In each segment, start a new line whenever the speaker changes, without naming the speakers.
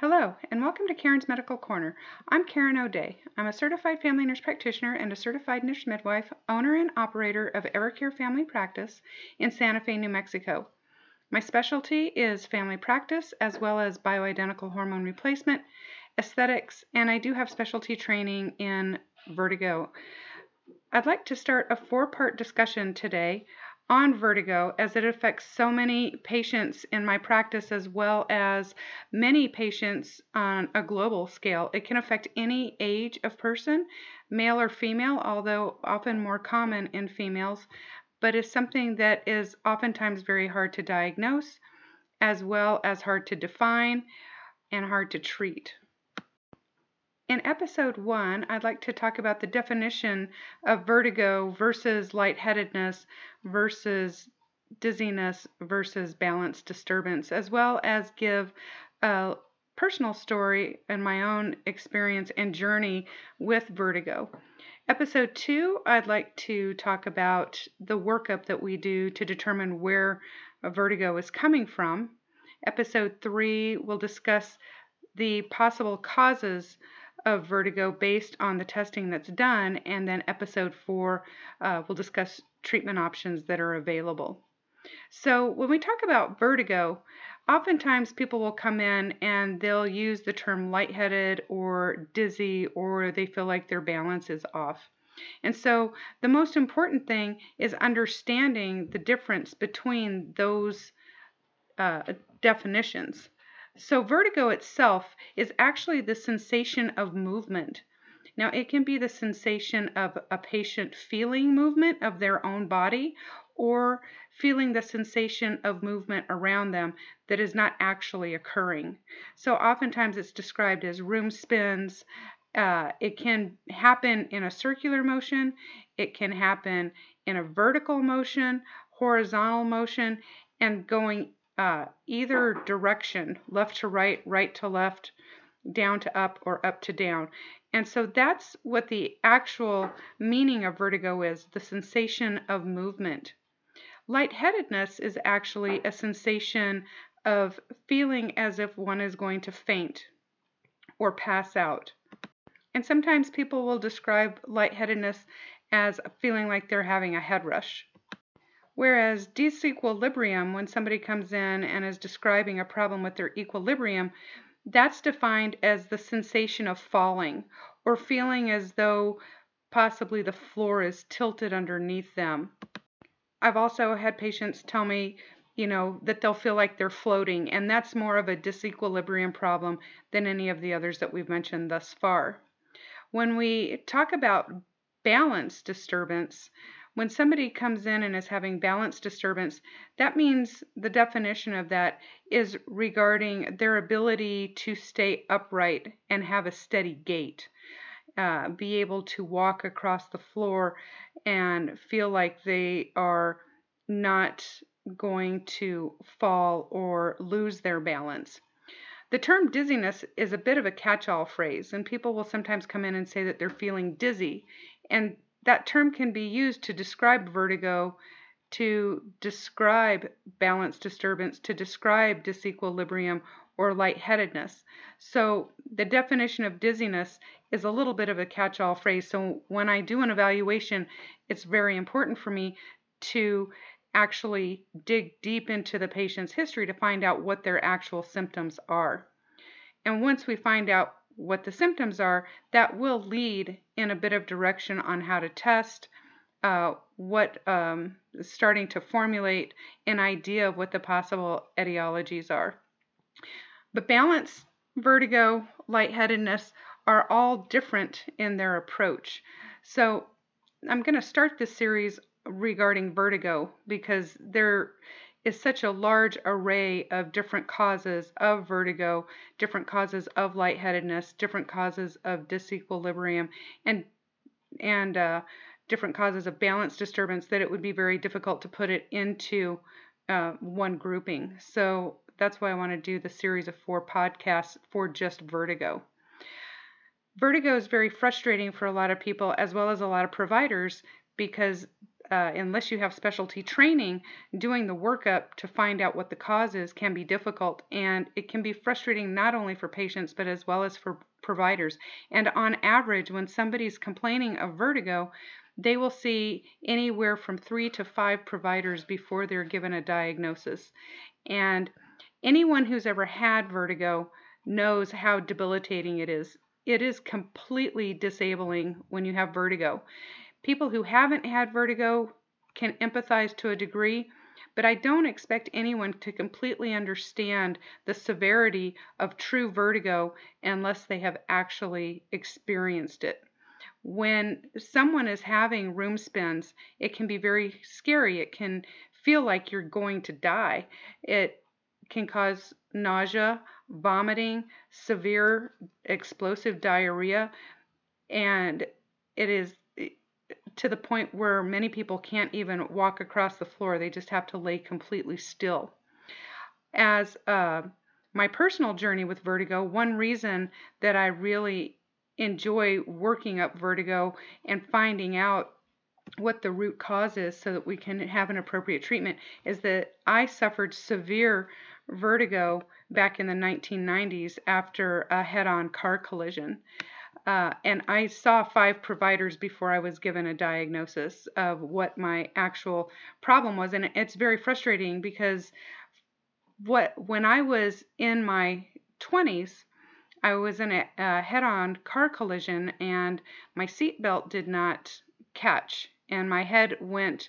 Hello, and welcome to Karen's Medical Corner. I'm Karen O'Day. I'm a certified family nurse practitioner and a certified nurse midwife, owner and operator of Evercare Family Practice in Santa Fe, New Mexico. My specialty is family practice as well as bioidentical hormone replacement, aesthetics, and I do have specialty training in vertigo. I'd like to start a four part discussion today on vertigo as it affects so many patients in my practice as well as many patients on a global scale. It can affect any age of person, male or female, although often more common in females, but is something that is oftentimes very hard to diagnose as well as hard to define and hard to treat. In episode one, I'd like to talk about the definition of vertigo versus lightheadedness versus dizziness versus balance disturbance, as well as give a personal story and my own experience and journey with vertigo. Episode two, I'd like to talk about the workup that we do to determine where vertigo is coming from. Episode three, we'll discuss the possible causes of vertigo based on the testing that's done. And then episode four, uh, we'll discuss treatment options that are available. So when we talk about vertigo, oftentimes people will come in and they'll use the term lightheaded or dizzy or they feel like their balance is off. And so the most important thing is understanding the difference between those uh, definitions. So, vertigo itself is actually the sensation of movement. Now, it can be the sensation of a patient feeling movement of their own body or feeling the sensation of movement around them that is not actually occurring. So, oftentimes it's described as room spins. Uh, it can happen in a circular motion, it can happen in a vertical motion, horizontal motion, and going uh, either direction, left to right, right to left, down to up, or up to down. And so that's what the actual meaning of vertigo is the sensation of movement. Lightheadedness is actually a sensation of feeling as if one is going to faint or pass out. And sometimes people will describe lightheadedness as feeling like they're having a head rush. Whereas disequilibrium, when somebody comes in and is describing a problem with their equilibrium, that's defined as the sensation of falling or feeling as though possibly the floor is tilted underneath them. I've also had patients tell me, you know, that they'll feel like they're floating, and that's more of a disequilibrium problem than any of the others that we've mentioned thus far. When we talk about balance disturbance, when somebody comes in and is having balance disturbance, that means the definition of that is regarding their ability to stay upright and have a steady gait, uh, be able to walk across the floor and feel like they are not going to fall or lose their balance. The term dizziness is a bit of a catch all phrase, and people will sometimes come in and say that they're feeling dizzy. And that term can be used to describe vertigo, to describe balance disturbance, to describe disequilibrium or lightheadedness. So the definition of dizziness is a little bit of a catch all phrase. So when I do an evaluation, it's very important for me to actually dig deep into the patient's history to find out what their actual symptoms are. And once we find out what the symptoms are, that will lead in a bit of direction on how to test, uh, what um, starting to formulate an idea of what the possible etiologies are. But balance, vertigo, lightheadedness are all different in their approach. So I'm going to start this series regarding vertigo because there is such a large array of different causes of vertigo, different causes of lightheadedness, different causes of disequilibrium, and and uh, different causes of balance disturbance that it would be very difficult to put it into uh, one grouping. So that's why I want to do the series of four podcasts for just vertigo. Vertigo is very frustrating for a lot of people as well as a lot of providers because uh, unless you have specialty training, doing the workup to find out what the cause is can be difficult and it can be frustrating not only for patients but as well as for providers. And on average, when somebody's complaining of vertigo, they will see anywhere from three to five providers before they're given a diagnosis. And anyone who's ever had vertigo knows how debilitating it is. It is completely disabling when you have vertigo. People who haven't had vertigo can empathize to a degree, but I don't expect anyone to completely understand the severity of true vertigo unless they have actually experienced it. When someone is having room spins, it can be very scary. It can feel like you're going to die. It can cause nausea, vomiting, severe explosive diarrhea, and it is to the point where many people can't even walk across the floor. They just have to lay completely still. As uh, my personal journey with vertigo, one reason that I really enjoy working up vertigo and finding out what the root cause is so that we can have an appropriate treatment is that I suffered severe vertigo back in the 1990s after a head on car collision. Uh, and I saw five providers before I was given a diagnosis of what my actual problem was. And it's very frustrating because what when I was in my 20s, I was in a, a head on car collision and my seatbelt did not catch, and my head went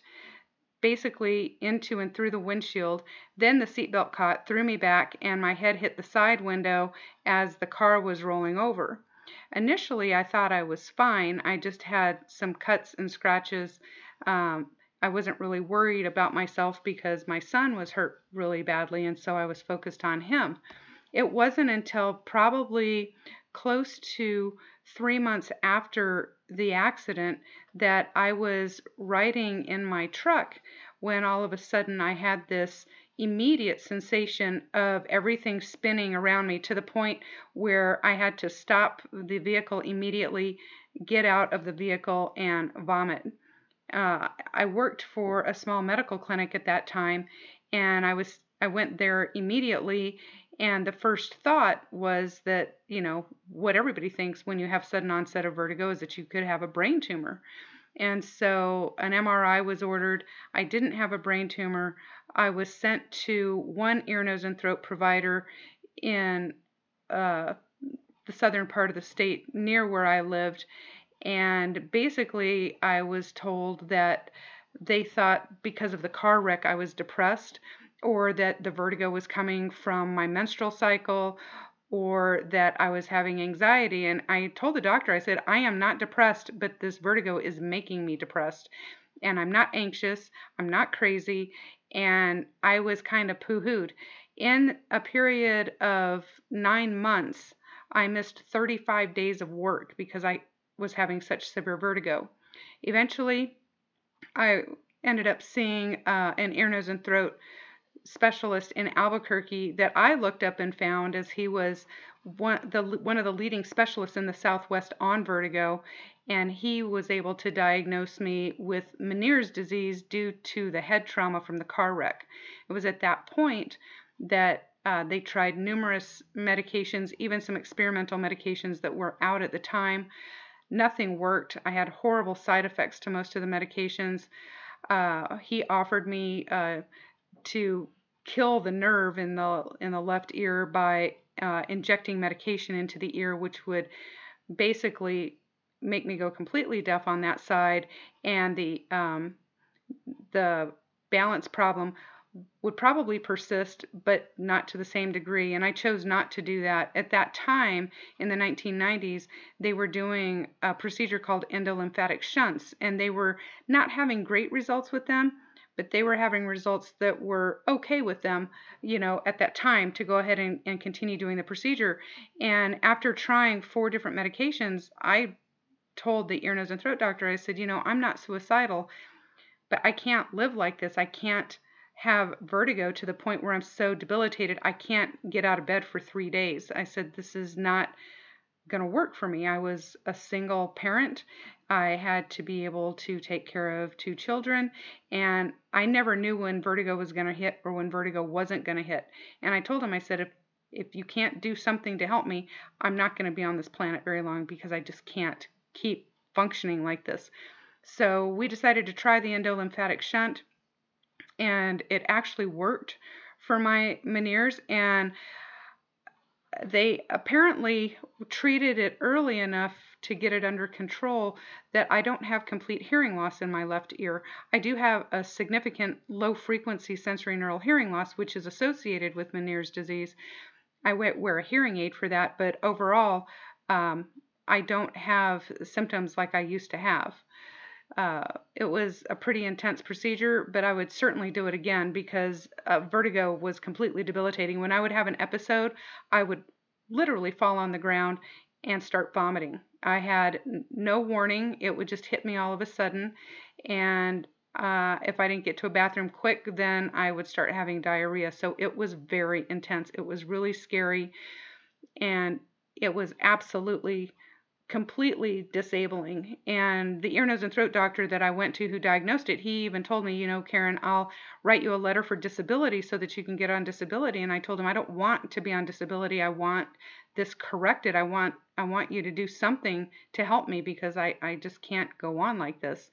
basically into and through the windshield. Then the seatbelt caught, threw me back, and my head hit the side window as the car was rolling over. Initially, I thought I was fine. I just had some cuts and scratches. Um, I wasn't really worried about myself because my son was hurt really badly, and so I was focused on him. It wasn't until probably close to three months after the accident that I was riding in my truck when all of a sudden I had this immediate sensation of everything spinning around me to the point where I had to stop the vehicle immediately, get out of the vehicle, and vomit. Uh, I worked for a small medical clinic at that time, and I was I went there immediately and the first thought was that, you know, what everybody thinks when you have sudden onset of vertigo is that you could have a brain tumor. And so an MRI was ordered. I didn't have a brain tumor. I was sent to one ear, nose, and throat provider in uh, the southern part of the state near where I lived. And basically, I was told that they thought because of the car wreck I was depressed or that the vertigo was coming from my menstrual cycle or that I was having anxiety. And I told the doctor, I said, I am not depressed, but this vertigo is making me depressed. And I'm not anxious, I'm not crazy. And I was kind of poo hooed. In a period of nine months, I missed 35 days of work because I was having such severe vertigo. Eventually, I ended up seeing uh, an ear, nose, and throat specialist in Albuquerque that I looked up and found as he was one the one of the leading specialists in the Southwest on vertigo, and he was able to diagnose me with Meniere's disease due to the head trauma from the car wreck. It was at that point that uh, they tried numerous medications, even some experimental medications that were out at the time. Nothing worked. I had horrible side effects to most of the medications. Uh, he offered me uh, to kill the nerve in the in the left ear by uh, injecting medication into the ear, which would basically make me go completely deaf on that side, and the um, the balance problem would probably persist, but not to the same degree. And I chose not to do that. At that time, in the 1990s, they were doing a procedure called endolymphatic shunts, and they were not having great results with them but they were having results that were okay with them, you know, at that time to go ahead and, and continue doing the procedure. And after trying four different medications, I told the ear, nose, and throat doctor, I said, you know, I'm not suicidal, but I can't live like this. I can't have vertigo to the point where I'm so debilitated I can't get out of bed for three days. I said, this is not going to work for me. I was a single parent. I had to be able to take care of two children, and I never knew when vertigo was going to hit or when vertigo wasn't going to hit. And I told him, I said, if if you can't do something to help me, I'm not going to be on this planet very long because I just can't keep functioning like this. So we decided to try the endolymphatic shunt, and it actually worked for my Meniere's. And they apparently treated it early enough to get it under control that I don't have complete hearing loss in my left ear. I do have a significant low frequency sensorineural hearing loss, which is associated with Meniere's disease. I wear a hearing aid for that, but overall, um, I don't have symptoms like I used to have. Uh, it was a pretty intense procedure, but I would certainly do it again because uh, vertigo was completely debilitating. When I would have an episode, I would literally fall on the ground and start vomiting. I had no warning, it would just hit me all of a sudden. And uh, if I didn't get to a bathroom quick, then I would start having diarrhea. So it was very intense. It was really scary. And it was absolutely completely disabling. And the ear, nose, and throat doctor that I went to who diagnosed it, he even told me, you know, Karen, I'll write you a letter for disability so that you can get on disability. And I told him, I don't want to be on disability. I want this corrected. I want I want you to do something to help me because I, I just can't go on like this.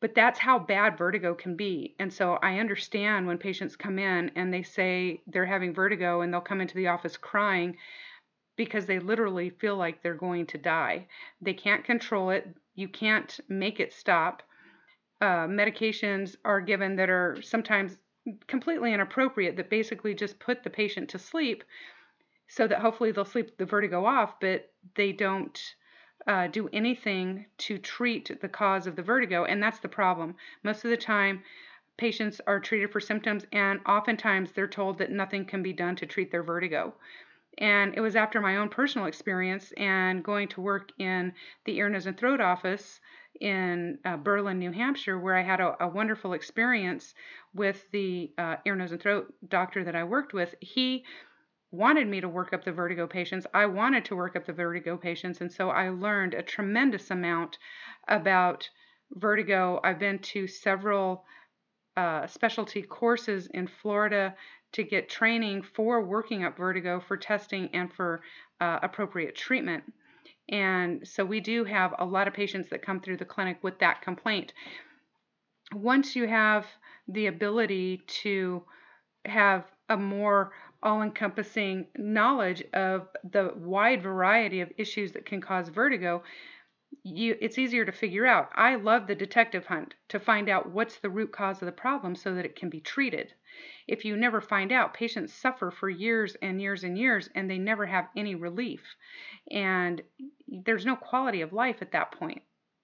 But that's how bad vertigo can be. And so I understand when patients come in and they say they're having vertigo and they'll come into the office crying because they literally feel like they're going to die. They can't control it, you can't make it stop. Uh, medications are given that are sometimes completely inappropriate that basically just put the patient to sleep so that hopefully they'll sleep the vertigo off, but they don't uh, do anything to treat the cause of the vertigo. And that's the problem. Most of the time, patients are treated for symptoms, and oftentimes they're told that nothing can be done to treat their vertigo. And it was after my own personal experience and going to work in the ear, nose, and throat office in uh, Berlin, New Hampshire, where I had a, a wonderful experience with the uh, ear, nose, and throat doctor that I worked with. He wanted me to work up the vertigo patients. I wanted to work up the vertigo patients, and so I learned a tremendous amount about vertigo. I've been to several uh, specialty courses in Florida to get training for working up vertigo for testing and for uh, appropriate treatment. And so we do have a lot of patients that come through the clinic with that complaint. Once you have the ability to have a more all encompassing knowledge of the wide variety of issues that can cause vertigo, you it's easier to figure out. I love the detective hunt to find out what's the root cause of the problem so that it can be treated. If you never find out, patients suffer for years and years and years and they never have any relief. And there's no quality of life at that point.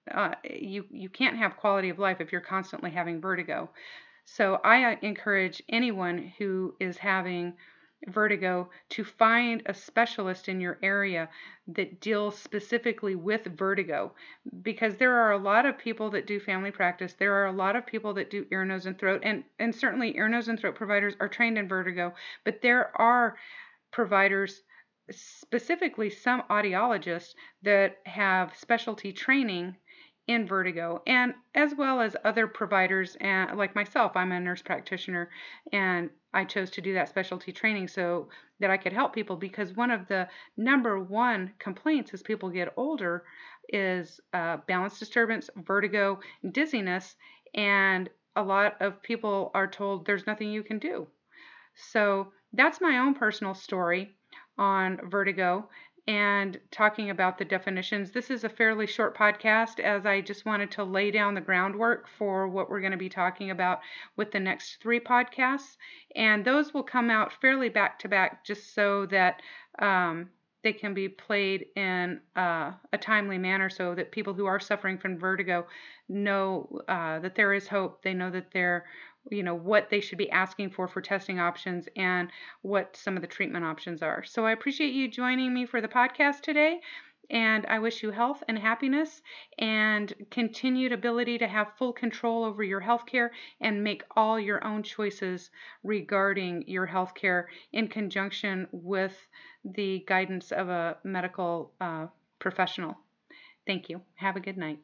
Uh, you you can't have quality of life if you're constantly having vertigo. So I uh, encourage anyone who is having vertigo to find a specialist in your area that deals specifically with vertigo. Because there are a lot of people that do family practice there are a lot of people that do ear nose and throat and and certainly ear nose and throat providers are trained in vertigo but there are providers specifically some audiologists that have specialty training in vertigo and as well as other providers and like myself i'm a nurse practitioner and i chose to do that specialty training so that i could help people because one of the number one complaints as people get older is uh, balance disturbance vertigo dizziness and a lot of people are told there's nothing you can do. So that's my own personal story on vertigo and talking about the definitions. This is a fairly short podcast as I just wanted to lay down the groundwork for what we're going to be talking about with the next three podcasts. And those will come out fairly back to back just so that um, they can be played in uh, a timely manner so that people who are suffering from vertigo know uh, that there is hope. They know that there you know what they should be asking for for testing options and what some of the treatment options are. So I appreciate you joining me for the podcast today And I wish you health and happiness and continued ability to have full control over your health care and make all your own choices regarding your health care in conjunction with the guidance of a medical uh, professional. Thank you. Have a good night.